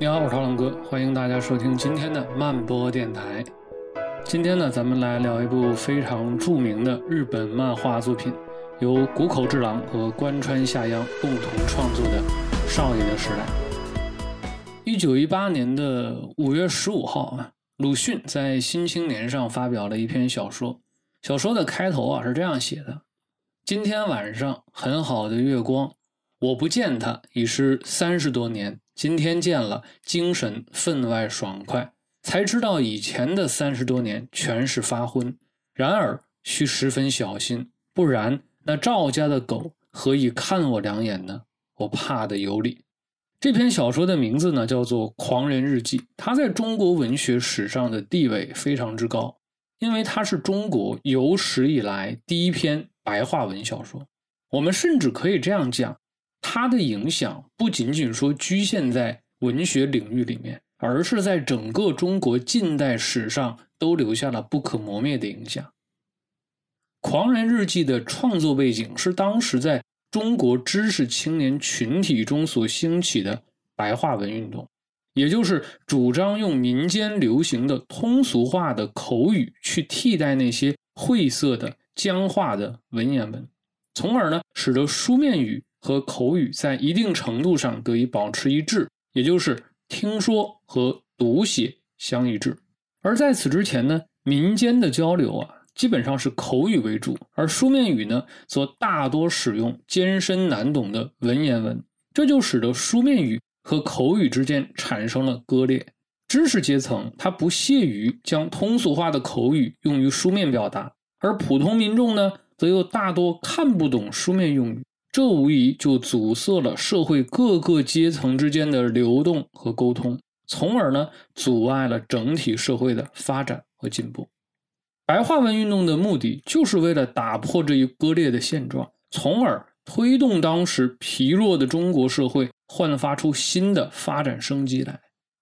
你好，我是涛浪哥，欢迎大家收听今天的慢播电台。今天呢，咱们来聊一部非常著名的日本漫画作品，由谷口治郎和关川夏央共同创作的《少年的时代》。一九一八年的五月十五号啊，鲁迅在《新青年》上发表了一篇小说，小说的开头啊是这样写的：今天晚上很好的月光，我不见它已是三十多年。今天见了，精神分外爽快，才知道以前的三十多年全是发昏。然而需十分小心，不然那赵家的狗何以看我两眼呢？我怕的有理。这篇小说的名字呢，叫做《狂人日记》，它在中国文学史上的地位非常之高，因为它是中国有史以来第一篇白话文小说。我们甚至可以这样讲。它的影响不仅仅说局限在文学领域里面，而是在整个中国近代史上都留下了不可磨灭的影响。《狂人日记》的创作背景是当时在中国知识青年群体中所兴起的白话文运动，也就是主张用民间流行的通俗化的口语去替代那些晦涩的僵化的文言文，从而呢使得书面语。和口语在一定程度上得以保持一致，也就是听说和读写相一致。而在此之前呢，民间的交流啊，基本上是口语为主，而书面语呢，则大多使用艰深难懂的文言文，这就使得书面语和口语之间产生了割裂。知识阶层他不屑于将通俗化的口语用于书面表达，而普通民众呢，则又大多看不懂书面用语。这无疑就阻塞了社会各个阶层之间的流动和沟通，从而呢阻碍了整体社会的发展和进步。白话文运动的目的就是为了打破这一割裂的现状，从而推动当时疲弱的中国社会焕发出新的发展生机来。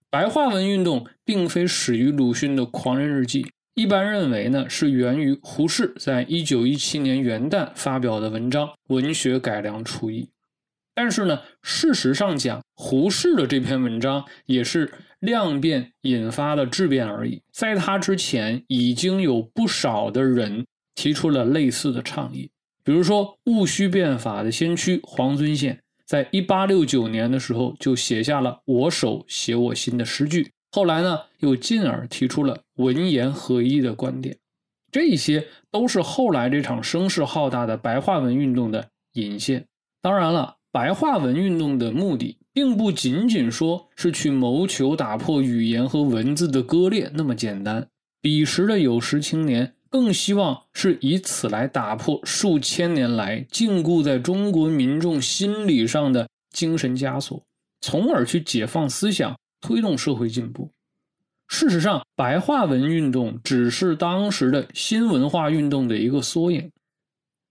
白话文运动并非始于鲁迅的《狂人日记》。一般认为呢，是源于胡适在一九一七年元旦发表的文章《文学改良刍议》。但是呢，事实上讲，胡适的这篇文章也是量变引发的质变而已。在他之前，已经有不少的人提出了类似的倡议。比如说，戊戌变法的先驱黄遵宪，在一八六九年的时候就写下了“我手写我心”的诗句。后来呢，又进而提出了文言合一的观点，这些都是后来这场声势浩大的白话文运动的引线。当然了，白话文运动的目的并不仅仅说是去谋求打破语言和文字的割裂那么简单。彼时的有识青年更希望是以此来打破数千年来禁锢在中国民众心理上的精神枷锁，从而去解放思想。推动社会进步。事实上，白话文运动只是当时的新文化运动的一个缩影，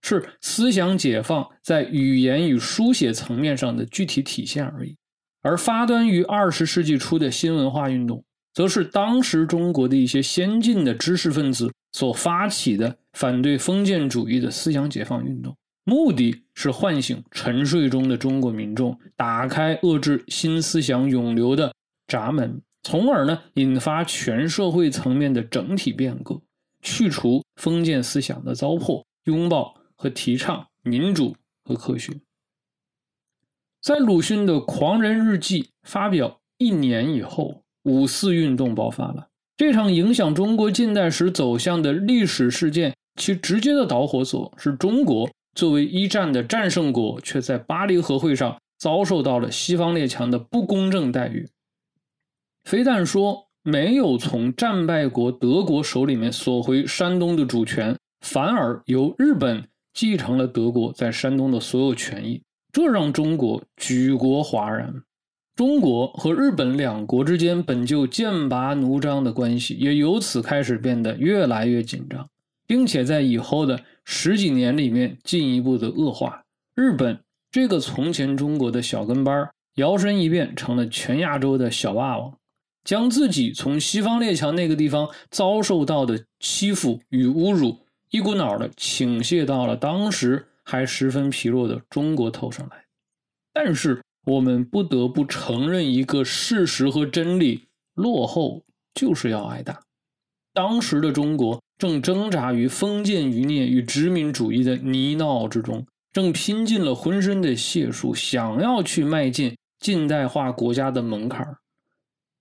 是思想解放在语言与书写层面上的具体体现而已。而发端于二十世纪初的新文化运动，则是当时中国的一些先进的知识分子所发起的反对封建主义的思想解放运动，目的是唤醒沉睡中的中国民众，打开遏制新思想涌流的。闸门，从而呢引发全社会层面的整体变革，去除封建思想的糟粕，拥抱和提倡民主和科学。在鲁迅的《狂人日记》发表一年以后，五四运动爆发了。这场影响中国近代史走向的历史事件，其直接的导火索是中国作为一战的战胜国，却在巴黎和会上遭受到了西方列强的不公正待遇。非但说没有从战败国德国手里面索回山东的主权，反而由日本继承了德国在山东的所有权益，这让中国举国哗然。中国和日本两国之间本就剑拔弩张的关系，也由此开始变得越来越紧张，并且在以后的十几年里面进一步的恶化。日本这个从前中国的小跟班，摇身一变成了全亚洲的小霸王。将自己从西方列强那个地方遭受到的欺负与侮辱，一股脑的倾泻到了当时还十分疲弱的中国头上来。但是我们不得不承认一个事实和真理：落后就是要挨打。当时的中国正挣扎于封建余孽与殖民主义的泥淖之中，正拼尽了浑身的解数，想要去迈进近代化国家的门槛儿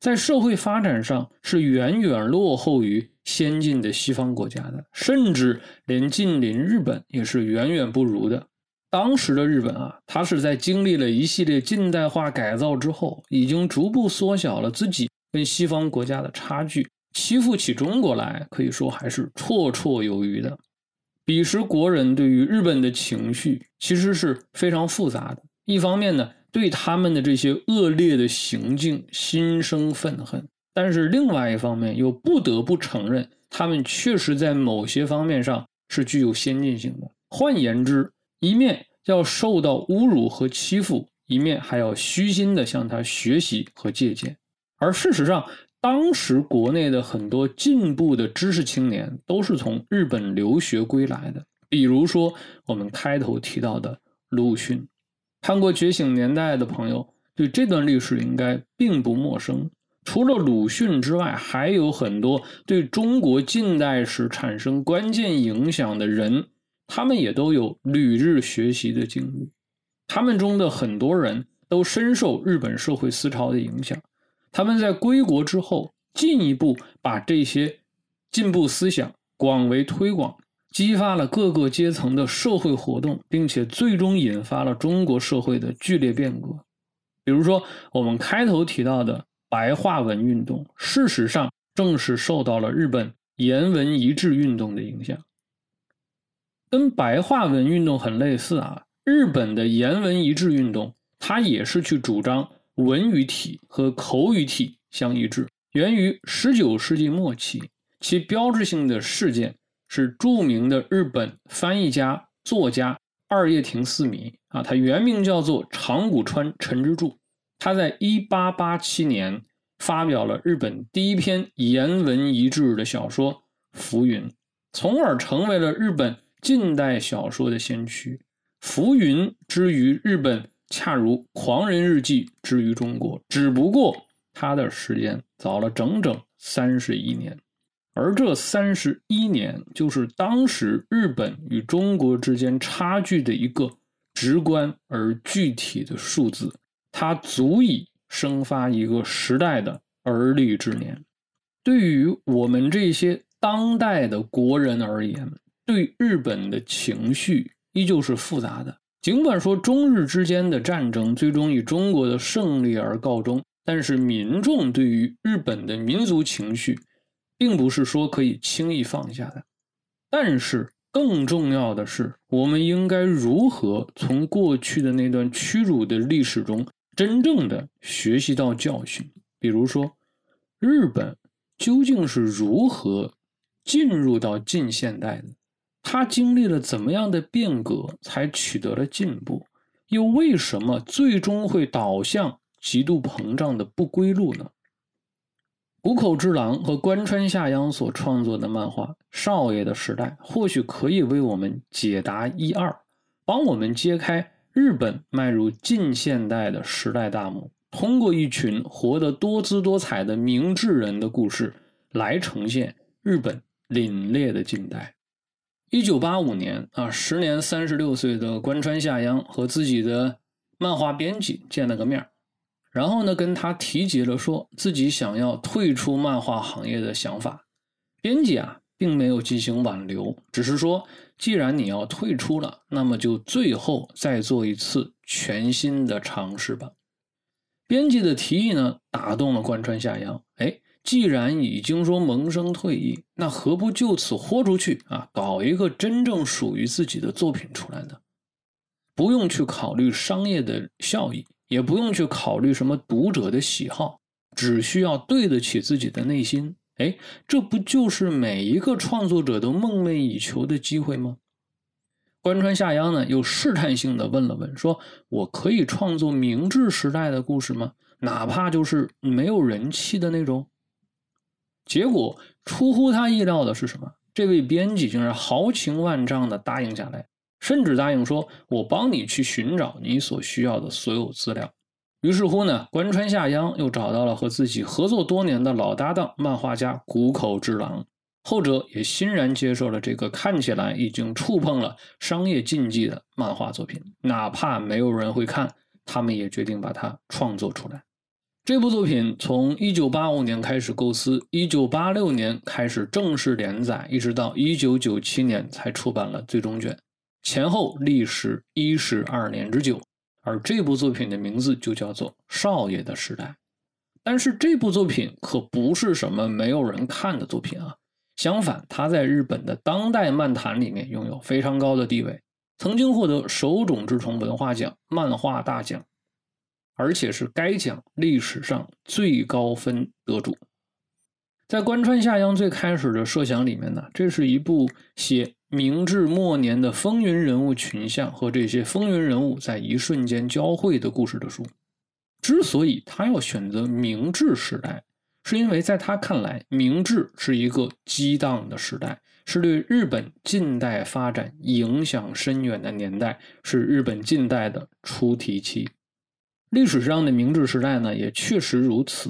在社会发展上是远远落后于先进的西方国家的，甚至连近邻日本也是远远不如的。当时的日本啊，它是在经历了一系列近代化改造之后，已经逐步缩小了自己跟西方国家的差距。欺负起中国来，可以说还是绰绰有余的。彼时国人对于日本的情绪其实是非常复杂的。一方面呢，对他们的这些恶劣的行径心生愤恨；但是另外一方面又不得不承认，他们确实在某些方面上是具有先进性的。换言之，一面要受到侮辱和欺负，一面还要虚心的向他学习和借鉴。而事实上，当时国内的很多进步的知识青年都是从日本留学归来的，比如说我们开头提到的鲁迅。看过《觉醒年代》的朋友对这段历史应该并不陌生。除了鲁迅之外，还有很多对中国近代史产生关键影响的人，他们也都有旅日学习的经历。他们中的很多人都深受日本社会思潮的影响。他们在归国之后，进一步把这些进步思想广为推广，激发了各个阶层的社会活动，并且最终引发了中国社会的剧烈变革。比如说，我们开头提到的白话文运动，事实上正是受到了日本言文一致运动的影响。跟白话文运动很类似啊，日本的言文一致运动，它也是去主张。文语体和口语体相一致，源于十九世纪末期。其标志性的事件是著名的日本翻译家、作家二叶亭四迷啊，他原名叫做长谷川陈之助。他在一八八七年发表了日本第一篇言文一致的小说《浮云》，从而成为了日本近代小说的先驱。《浮云》之于日本。恰如《狂人日记》之于中国，只不过他的时间早了整整三十一年，而这三十一年就是当时日本与中国之间差距的一个直观而具体的数字，它足以生发一个时代的而立之年。对于我们这些当代的国人而言，对日本的情绪依旧是复杂的。尽管说中日之间的战争最终以中国的胜利而告终，但是民众对于日本的民族情绪，并不是说可以轻易放下的。但是更重要的是，我们应该如何从过去的那段屈辱的历史中真正的学习到教训？比如说，日本究竟是如何进入到近现代的？他经历了怎么样的变革，才取得了进步？又为什么最终会导向极度膨胀的不归路呢？谷口之狼和关川夏央所创作的漫画《少爷的时代》，或许可以为我们解答一二，帮我们揭开日本迈入近现代的时代大幕。通过一群活得多姿多彩的明智人的故事，来呈现日本凛冽的近代。一九八五年啊，时年三十六岁的关川夏央和自己的漫画编辑见了个面然后呢，跟他提及了说自己想要退出漫画行业的想法。编辑啊，并没有进行挽留，只是说，既然你要退出了，那么就最后再做一次全新的尝试吧。编辑的提议呢，打动了贯川夏阳，哎。既然已经说萌生退役，那何不就此豁出去啊？搞一个真正属于自己的作品出来呢？不用去考虑商业的效益，也不用去考虑什么读者的喜好，只需要对得起自己的内心。哎，这不就是每一个创作者都梦寐以求的机会吗？关川夏央呢，又试探性的问了问，说：“我可以创作明治时代的故事吗？哪怕就是没有人气的那种？”结果出乎他意料的是什么？这位编辑竟然豪情万丈的答应下来，甚至答应说：“我帮你去寻找你所需要的所有资料。”于是乎呢，关川下央又找到了和自己合作多年的老搭档漫画家谷口治郎，后者也欣然接受了这个看起来已经触碰了商业禁忌的漫画作品，哪怕没有人会看，他们也决定把它创作出来。这部作品从1985年开始构思，1986年开始正式连载，一直到1997年才出版了最终卷，前后历时一十二年之久。而这部作品的名字就叫做《少爷的时代》，但是这部作品可不是什么没有人看的作品啊！相反，它在日本的当代漫坛里面拥有非常高的地位，曾经获得手冢治虫文化奖漫画大奖，而且是该奖历史上最高分得主。在关川夏央最开始的设想里面呢，这是一部写。明治末年的风云人物群像和这些风云人物在一瞬间交汇的故事的书，之所以他要选择明治时代，是因为在他看来，明治是一个激荡的时代，是对日本近代发展影响深远的年代，是日本近代的出题期。历史上的明治时代呢，也确实如此。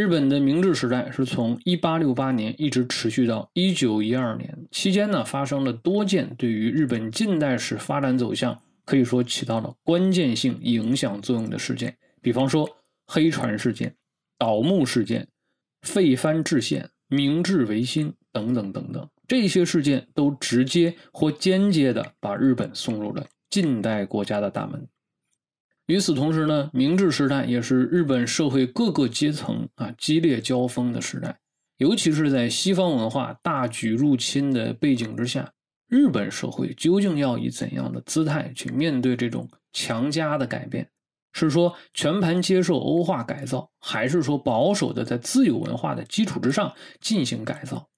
日本的明治时代是从一八六八年一直持续到一九一二年，期间呢发生了多件对于日本近代史发展走向可以说起到了关键性影响作用的事件，比方说黑船事件、倒幕事件、废藩置县、明治维新等等等等，这些事件都直接或间接的把日本送入了近代国家的大门。与此同时呢，明治时代也是日本社会各个阶层啊激烈交锋的时代，尤其是在西方文化大举入侵的背景之下，日本社会究竟要以怎样的姿态去面对这种强加的改变？是说全盘接受欧化改造，还是说保守的在自由文化的基础之上进行改造？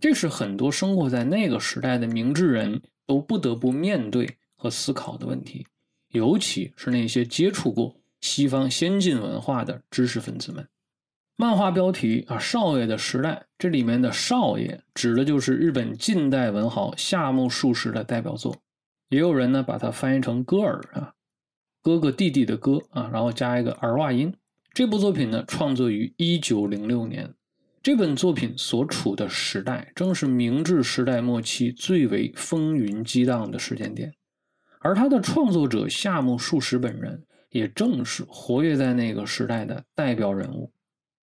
这是很多生活在那个时代的明治人都不得不面对和思考的问题。尤其是那些接触过西方先进文化的知识分子们，漫画标题啊，《少爷的时代》这里面的“少爷”指的就是日本近代文豪夏目漱石的代表作，也有人呢把它翻译成“歌儿”啊，哥哥弟弟的“哥”啊，然后加一个儿化音。这部作品呢创作于一九零六年，这本作品所处的时代正是明治时代末期最为风云激荡的时间点。而他的创作者夏目漱石本人，也正是活跃在那个时代的代表人物。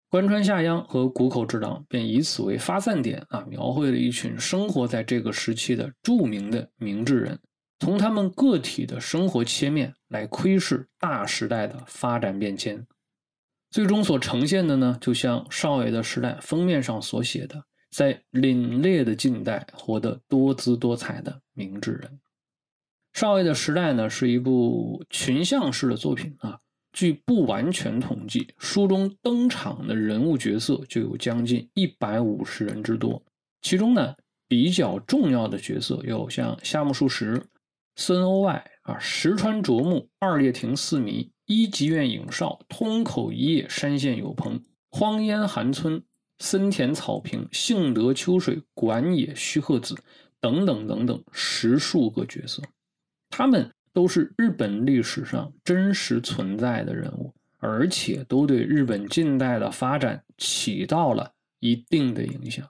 关川夏央和谷口治郎便以此为发散点啊，描绘了一群生活在这个时期的著名的明治人，从他们个体的生活切面来窥视大时代的发展变迁。最终所呈现的呢，就像《少爷的时代》封面上所写的，在凛冽的近代活得多姿多彩的明治人。少爷的时代呢，是一部群像式的作品啊。据不完全统计，书中登场的人物角色就有将近一百五十人之多。其中呢，比较重要的角色有像夏目漱石、森欧外啊、石川啄木、二叶亭四迷、一级院影少、通口一叶、山县有朋、荒烟寒村、森田草坪、幸德秋水、管野须贺子等等等等十数个角色。他们都是日本历史上真实存在的人物，而且都对日本近代的发展起到了一定的影响。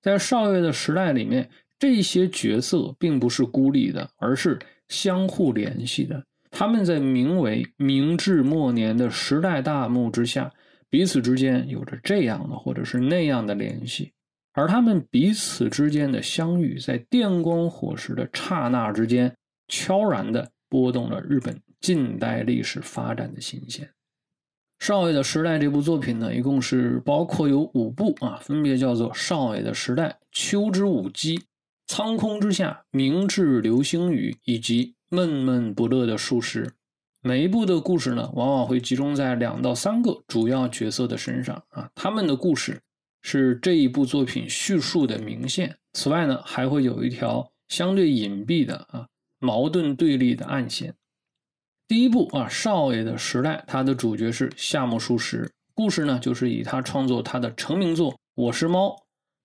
在少爷的时代里面，这些角色并不是孤立的，而是相互联系的。他们在名为明治末年的时代大幕之下，彼此之间有着这样的或者是那样的联系。而他们彼此之间的相遇，在电光火石的刹那之间，悄然地拨动了日本近代历史发展的新弦。少爷的时代这部作品呢，一共是包括有五部啊，分别叫做《少爷的时代》《秋之舞姬》《苍空之下》《明治流星雨》以及《闷闷不乐的术士》。每一部的故事呢，往往会集中在两到三个主要角色的身上啊，他们的故事。是这一部作品叙述的明线。此外呢，还会有一条相对隐蔽的啊矛盾对立的暗线。第一部啊，少爷的时代，它的主角是夏目漱石。故事呢，就是以他创作他的成名作《我是猫》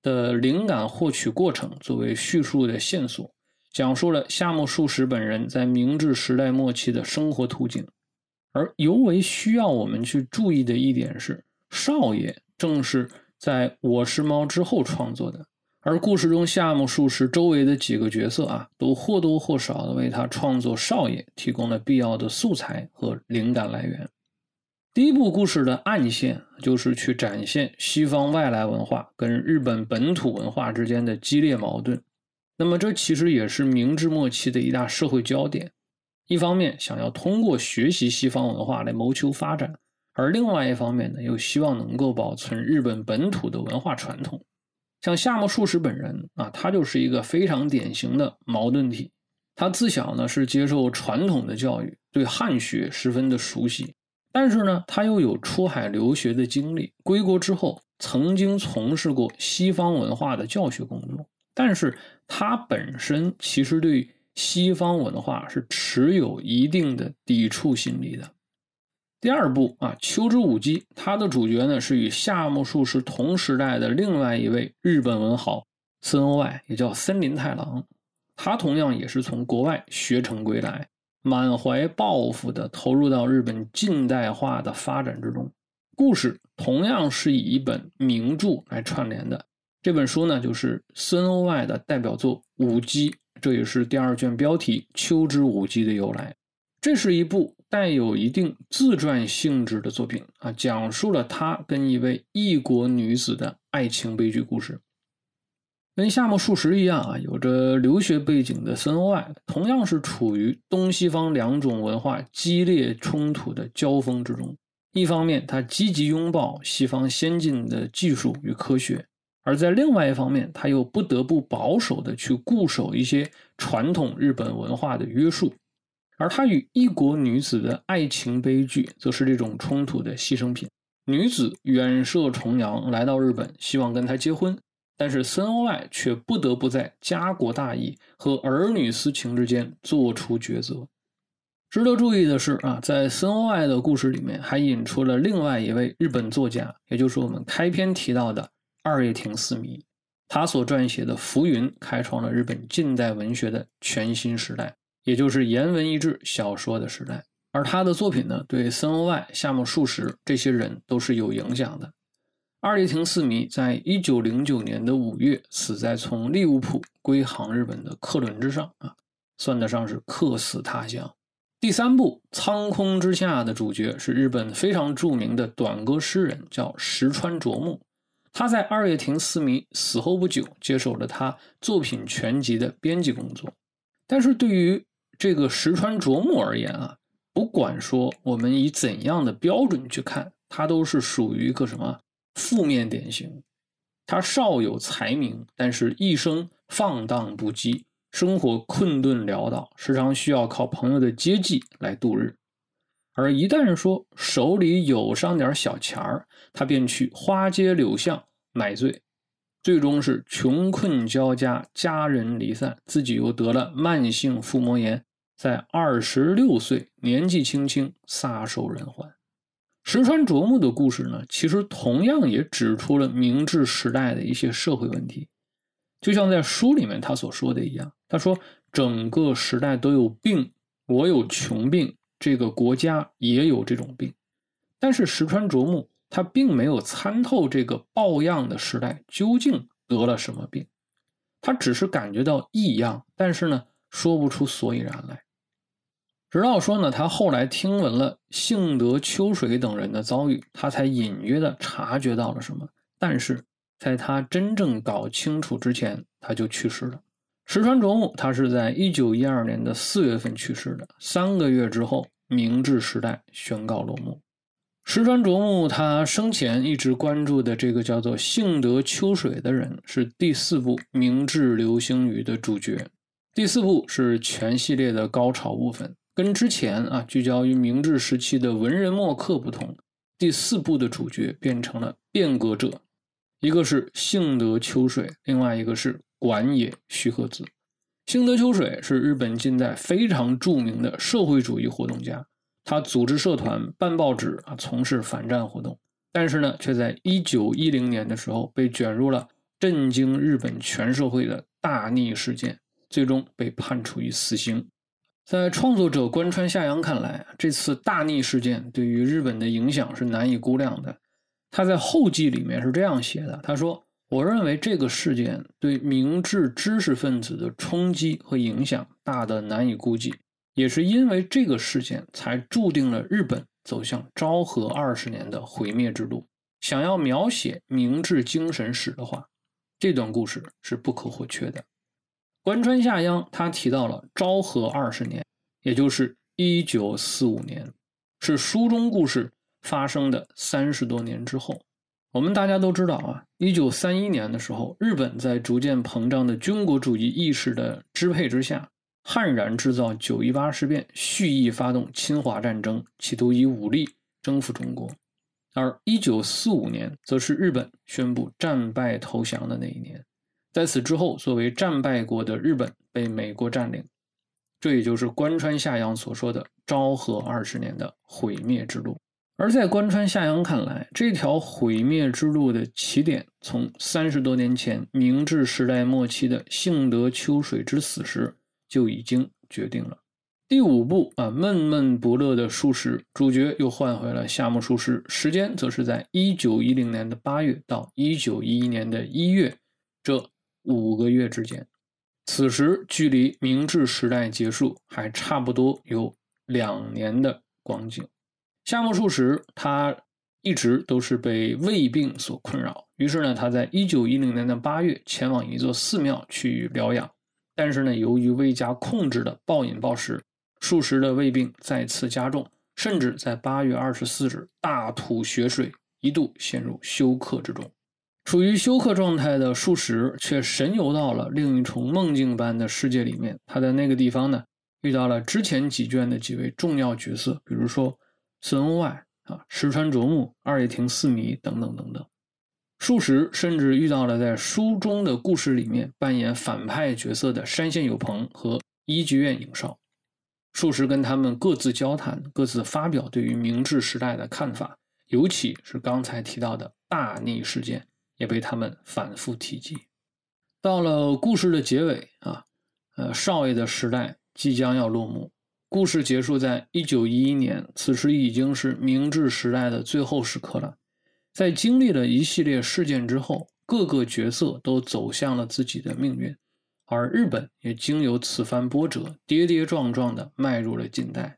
的灵感获取过程作为叙述的线索，讲述了夏目漱石本人在明治时代末期的生活图景。而尤为需要我们去注意的一点是，少爷正是在《我是猫》之后创作的，而故事中夏目漱石周围的几个角色啊，都或多或少的为他创作少爷提供了必要的素材和灵感来源。第一部故事的暗线就是去展现西方外来文化跟日本本土文化之间的激烈矛盾。那么，这其实也是明治末期的一大社会焦点。一方面想要通过学习西方文化来谋求发展，而另外一方面呢，又希望能够保存日本本土的文化传统。像夏目漱石本人啊，他就是一个非常典型的矛盾体。他自小呢是接受传统的教育，对汉学十分的熟悉。但是呢，他又有出海留学的经历，归国之后曾经从事过西方文化的教学工作。但是他本身其实对西方文化是持有一定的抵触心理的。第二部啊，《秋之舞姬》，它的主角呢是与夏目漱石同时代的另外一位日本文豪森欧外，也叫森林太郎。他同样也是从国外学成归来。满怀抱负的投入到日本近代化的发展之中，故事同样是以一本名著来串联的。这本书呢，就是森欧外的代表作《舞姬》，这也是第二卷标题《秋之舞姬》的由来。这是一部带有一定自传性质的作品啊，讲述了他跟一位异国女子的爱情悲剧故事。跟夏目漱石一样啊，有着留学背景的森外，同样是处于东西方两种文化激烈冲突的交锋之中。一方面，他积极拥抱西方先进的技术与科学；而在另外一方面，他又不得不保守的去固守一些传统日本文化的约束。而他与异国女子的爱情悲剧，则是这种冲突的牺牲品。女子远涉重洋来到日本，希望跟他结婚。但是森欧外却不得不在家国大义和儿女私情之间做出抉择。值得注意的是啊，在森欧外的故事里面，还引出了另外一位日本作家，也就是我们开篇提到的二叶亭四迷。他所撰写的《浮云》开创了日本近代文学的全新时代，也就是言文一致小说的时代。而他的作品呢，对森欧外、夏目漱石这些人都是有影响的。二叶亭四迷在一九零九年的五月死在从利物浦归航日本的客轮之上啊，算得上是客死他乡。第三部《苍空之下》的主角是日本非常著名的短歌诗人，叫石川啄木。他在二叶亭四迷死后不久，接手了他作品全集的编辑工作。但是对于这个石川啄木而言啊，不管说我们以怎样的标准去看，他都是属于一个什么？负面典型，他少有才名，但是一生放荡不羁，生活困顿潦倒，时常需要靠朋友的接济来度日。而一旦说手里有上点小钱儿，他便去花街柳巷买醉，最终是穷困交加，家人离散，自己又得了慢性腹膜炎，在二十六岁年纪轻轻撒手人寰。石川啄木的故事呢，其实同样也指出了明治时代的一些社会问题，就像在书里面他所说的一样，他说整个时代都有病，我有穷病，这个国家也有这种病，但是石川啄木他并没有参透这个抱恙的时代究竟得了什么病，他只是感觉到异样，但是呢说不出所以然来。直到说呢，他后来听闻了幸德秋水等人的遭遇，他才隐约的察觉到了什么。但是在他真正搞清楚之前，他就去世了。石川啄木，他是在一九一二年的四月份去世的。三个月之后，明治时代宣告落幕。石川啄木他生前一直关注的这个叫做幸德秋水的人，是第四部《明治流星雨》的主角。第四部是全系列的高潮部分。跟之前啊聚焦于明治时期的文人墨客不同，第四部的主角变成了变革者，一个是幸德秋水，另外一个是管野须贺子。幸德秋水是日本近代非常著名的社会主义活动家，他组织社团、办报纸啊，从事反战活动，但是呢，却在一九一零年的时候被卷入了震惊日本全社会的大逆事件，最终被判处于死刑。在创作者关川夏阳看来，这次大逆事件对于日本的影响是难以估量的。他在后记里面是这样写的：“他说，我认为这个事件对明治知识分子的冲击和影响大的难以估计，也是因为这个事件才注定了日本走向昭和二十年的毁灭之路。想要描写明治精神史的话，这段故事是不可或缺的。”关川下央他提到了昭和二十年，也就是一九四五年，是书中故事发生的三十多年之后。我们大家都知道啊，一九三一年的时候，日本在逐渐膨胀的军国主义意识的支配之下，悍然制造九一八事变，蓄意发动侵华战争，企图以武力征服中国。而一九四五年，则是日本宣布战败投降的那一年。在此之后，作为战败国的日本被美国占领，这也就是关川夏阳所说的昭和二十年的毁灭之路。而在关川夏阳看来，这条毁灭之路的起点从三十多年前明治时代末期的幸德秋水之死时就已经决定了。第五部啊，闷闷不乐的术士主角又换回了夏目漱石，时间则是在一九一零年的八月到一九一一年的一月，这。五个月之间，此时距离明治时代结束还差不多有两年的光景。夏目漱石他一直都是被胃病所困扰，于是呢，他在一九一零年的八月前往一座寺庙去疗养。但是呢，由于未加控制的暴饮暴食，漱石的胃病再次加重，甚至在八月二十四日大吐血水，一度陷入休克之中。处于休克状态的术石却神游到了另一重梦境般的世界里面。他在那个地方呢，遇到了之前几卷的几位重要角色，比如说孙欧外啊、石川啄木、二叶亭四迷等等等等。术石甚至遇到了在书中的故事里面扮演反派角色的山县有朋和一剧院影少。术石跟他们各自交谈，各自发表对于明治时代的看法，尤其是刚才提到的大逆事件。也被他们反复提及。到了故事的结尾啊，呃，少爷的时代即将要落幕。故事结束在一九一一年，此时已经是明治时代的最后时刻了。在经历了一系列事件之后，各个角色都走向了自己的命运，而日本也经由此番波折，跌跌撞撞地迈入了近代。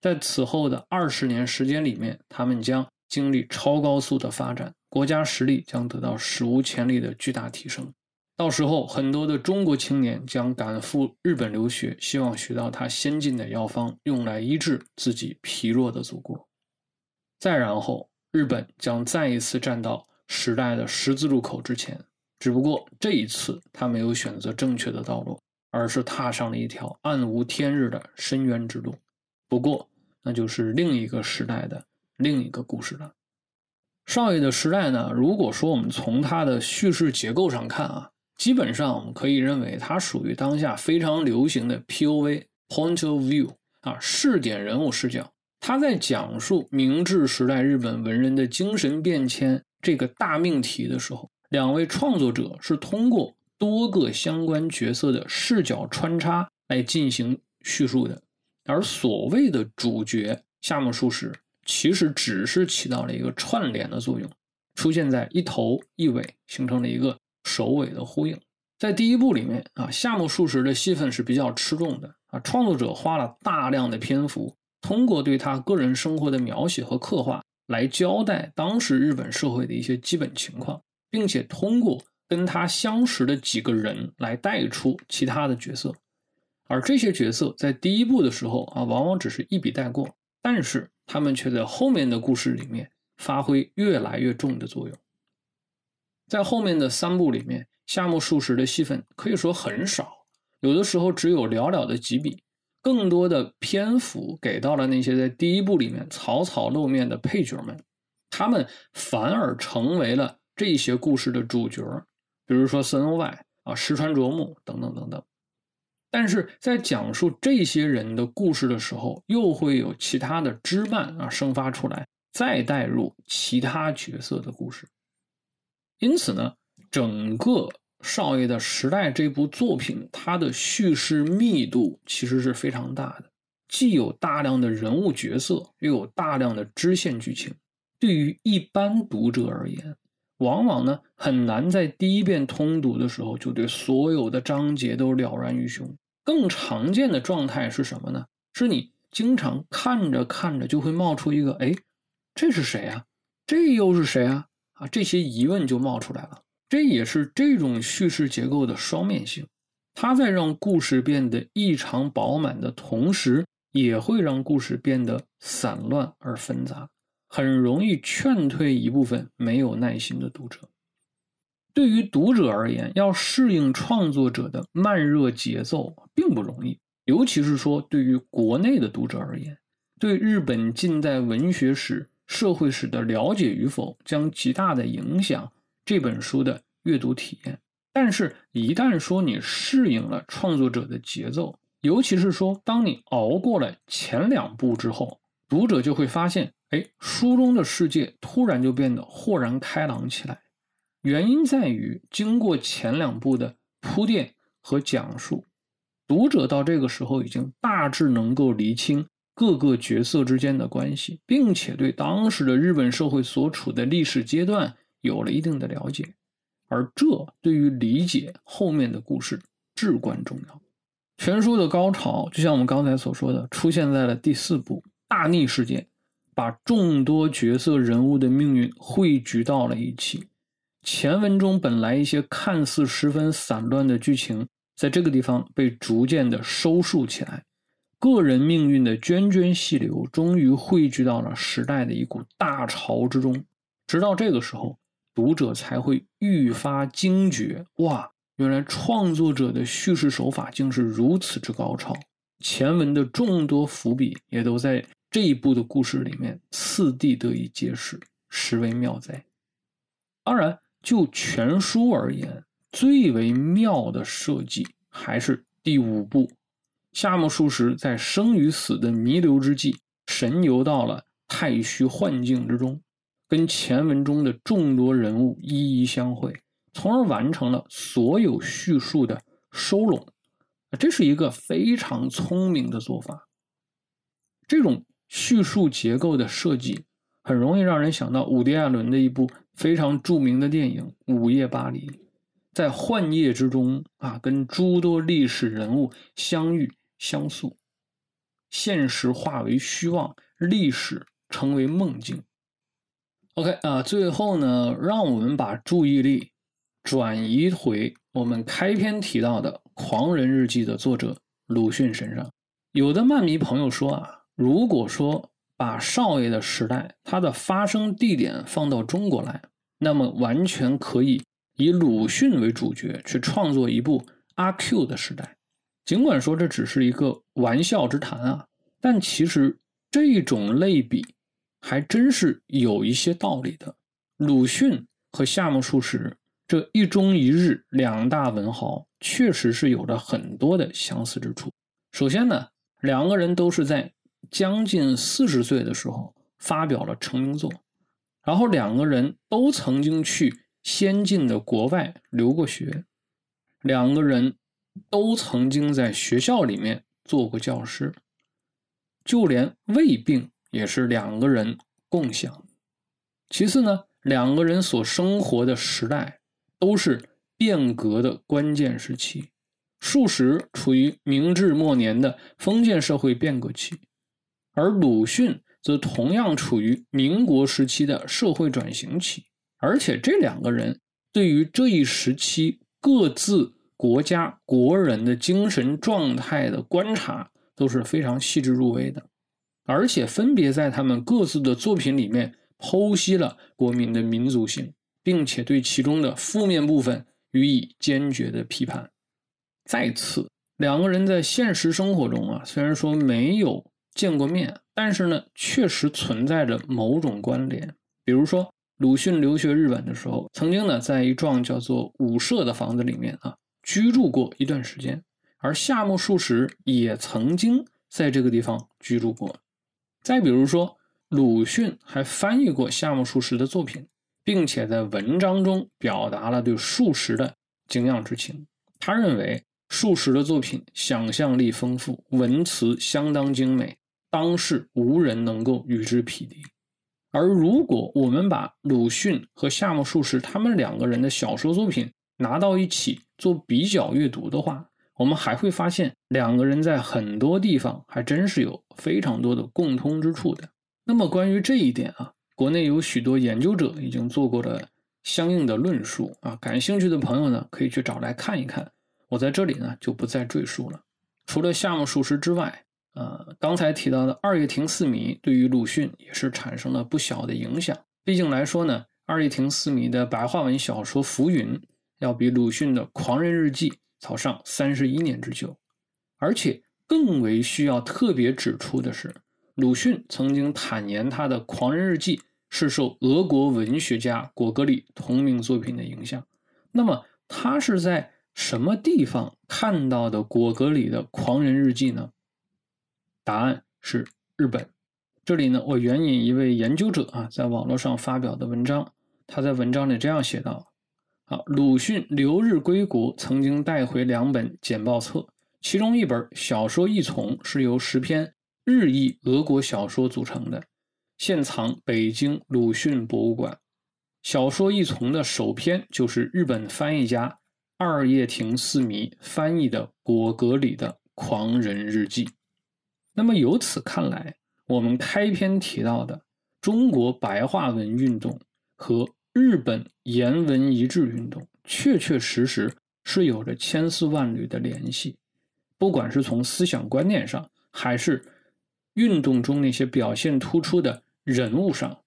在此后的二十年时间里面，他们将经历超高速的发展。国家实力将得到史无前例的巨大提升，到时候很多的中国青年将赶赴日本留学，希望学到他先进的药方，用来医治自己疲弱的祖国。再然后，日本将再一次站到时代的十字路口之前，只不过这一次他没有选择正确的道路，而是踏上了一条暗无天日的深渊之路。不过，那就是另一个时代的另一个故事了。少爷的时代呢？如果说我们从它的叙事结构上看啊，基本上我们可以认为它属于当下非常流行的 POV（Point of View） 啊，视点人物视角。他在讲述明治时代日本文人的精神变迁这个大命题的时候，两位创作者是通过多个相关角色的视角穿插来进行叙述的，而所谓的主角夏目漱石。其实只是起到了一个串联的作用，出现在一头一尾，形成了一个首尾的呼应。在第一部里面啊，夏目漱石的戏份是比较吃重的啊，创作者花了大量的篇幅，通过对他个人生活的描写和刻画，来交代当时日本社会的一些基本情况，并且通过跟他相识的几个人来带出其他的角色，而这些角色在第一部的时候啊，往往只是一笔带过，但是。他们却在后面的故事里面发挥越来越重的作用。在后面的三部里面，夏目漱石的戏份可以说很少，有的时候只有寥寥的几笔，更多的篇幅给到了那些在第一部里面草草露面的配角们，他们反而成为了这些故事的主角，比如说森欧外啊、石川啄木等等等等。但是在讲述这些人的故事的时候，又会有其他的枝蔓啊生发出来，再带入其他角色的故事。因此呢，整个少爷的时代》这部作品，它的叙事密度其实是非常大的，既有大量的人物角色，又有大量的支线剧情。对于一般读者而言，往往呢很难在第一遍通读的时候就对所有的章节都了然于胸。更常见的状态是什么呢？是你经常看着看着就会冒出一个，哎，这是谁啊？这又是谁啊？啊，这些疑问就冒出来了。这也是这种叙事结构的双面性，它在让故事变得异常饱满的同时，也会让故事变得散乱而纷杂，很容易劝退一部分没有耐心的读者。对于读者而言，要适应创作者的慢热节奏并不容易，尤其是说对于国内的读者而言，对日本近代文学史、社会史的了解与否，将极大的影响。这本书的阅读体验，但是，一旦说你适应了创作者的节奏，尤其是说当你熬过了前两部之后，读者就会发现，哎，书中的世界突然就变得豁然开朗起来。原因在于，经过前两部的铺垫和讲述，读者到这个时候已经大致能够厘清各个角色之间的关系，并且对当时的日本社会所处的历史阶段。有了一定的了解，而这对于理解后面的故事至关重要。全书的高潮，就像我们刚才所说的，出现在了第四部大逆事件，把众多角色人物的命运汇聚到了一起。前文中本来一些看似十分散乱的剧情，在这个地方被逐渐的收束起来，个人命运的涓涓细流，终于汇聚到了时代的一股大潮之中。直到这个时候。读者才会愈发惊觉，哇，原来创作者的叙事手法竟是如此之高超。前文的众多伏笔也都在这一部的故事里面次第得以揭示，实为妙哉。当然，就全书而言，最为妙的设计还是第五部，夏目漱石在生与死的弥留之际，神游到了太虚幻境之中。跟前文中的众多人物一一相会，从而完成了所有叙述的收拢。这是一个非常聪明的做法。这种叙述结构的设计，很容易让人想到伍迪·艾伦的一部非常著名的电影《午夜巴黎》。在幻夜之中啊，跟诸多历史人物相遇相诉，现实化为虚妄，历史成为梦境。OK 啊，最后呢，让我们把注意力转移回我们开篇提到的《狂人日记》的作者鲁迅身上。有的漫迷朋友说啊，如果说把少爷的时代它的发生地点放到中国来，那么完全可以以鲁迅为主角去创作一部阿 Q 的时代。尽管说这只是一个玩笑之谈啊，但其实这种类比。还真是有一些道理的。鲁迅和夏目漱石这一中一日两大文豪，确实是有着很多的相似之处。首先呢，两个人都是在将近四十岁的时候发表了成名作，然后两个人都曾经去先进的国外留过学，两个人都曾经在学校里面做过教师，就连胃病。也是两个人共享。其次呢，两个人所生活的时代都是变革的关键时期。数十处于明治末年的封建社会变革期，而鲁迅则同样处于民国时期的社会转型期。而且这两个人对于这一时期各自国家国人的精神状态的观察都是非常细致入微的。而且分别在他们各自的作品里面剖析了国民的民族性，并且对其中的负面部分予以坚决的批判。再次，两个人在现实生活中啊，虽然说没有见过面，但是呢，确实存在着某种关联。比如说，鲁迅留学日本的时候，曾经呢在一幢叫做武社的房子里面啊居住过一段时间，而夏目漱石也曾经在这个地方居住过。再比如说，鲁迅还翻译过夏目漱石的作品，并且在文章中表达了对漱石的敬仰之情。他认为术士的作品想象力丰富，文辞相当精美，当世无人能够与之匹敌。而如果我们把鲁迅和夏目漱石他们两个人的小说作品拿到一起做比较阅读的话，我们还会发现两个人在很多地方还真是有非常多的共通之处的。那么关于这一点啊，国内有许多研究者已经做过了相应的论述啊，感兴趣的朋友呢可以去找来看一看。我在这里呢就不再赘述了。除了夏目漱石之外，呃，刚才提到的二叶亭四迷对于鲁迅也是产生了不小的影响。毕竟来说呢，二叶亭四迷的白话文小说《浮云》要比鲁迅的《狂人日记》早上三十一年之久。而且更为需要特别指出的是，鲁迅曾经坦言他的《狂人日记》是受俄国文学家果戈里同名作品的影响。那么他是在什么地方看到的果戈里的《狂人日记》呢？答案是日本。这里呢，我援引一位研究者啊，在网络上发表的文章。他在文章里这样写道：啊，鲁迅留日归国，曾经带回两本简报册，其中一本《小说一丛》是由十篇日译俄国小说组成的，现藏北京鲁迅博物馆。《小说一丛》的首篇就是日本翻译家二叶亭四迷翻译的果戈里的《狂人日记》。那么由此看来，我们开篇提到的中国白话文运动和日本言文一致运动，确确实实是有着千丝万缕的联系。不管是从思想观念上，还是运动中那些表现突出的人物上，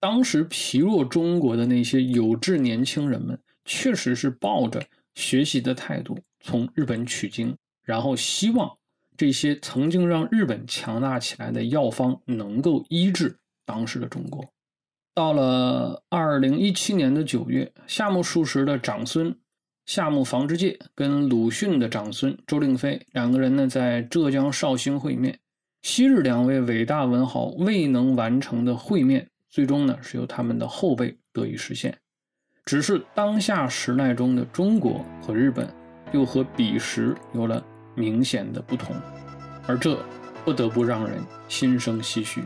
当时疲弱中国的那些有志年轻人们，确实是抱着学习的态度从日本取经，然后希望。这些曾经让日本强大起来的药方，能够医治当时的中国。到了二零一七年的九月，夏目漱石的长孙夏目房之介跟鲁迅的长孙周令飞两个人呢，在浙江绍兴会面。昔日两位伟大文豪未能完成的会面，最终呢是由他们的后辈得以实现。只是当下时代中的中国和日本，又和彼时有了。明显的不同，而这不得不让人心生唏嘘。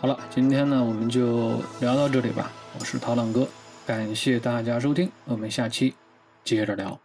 好了，今天呢我们就聊到这里吧。我是涛浪哥，感谢大家收听，我们下期接着聊。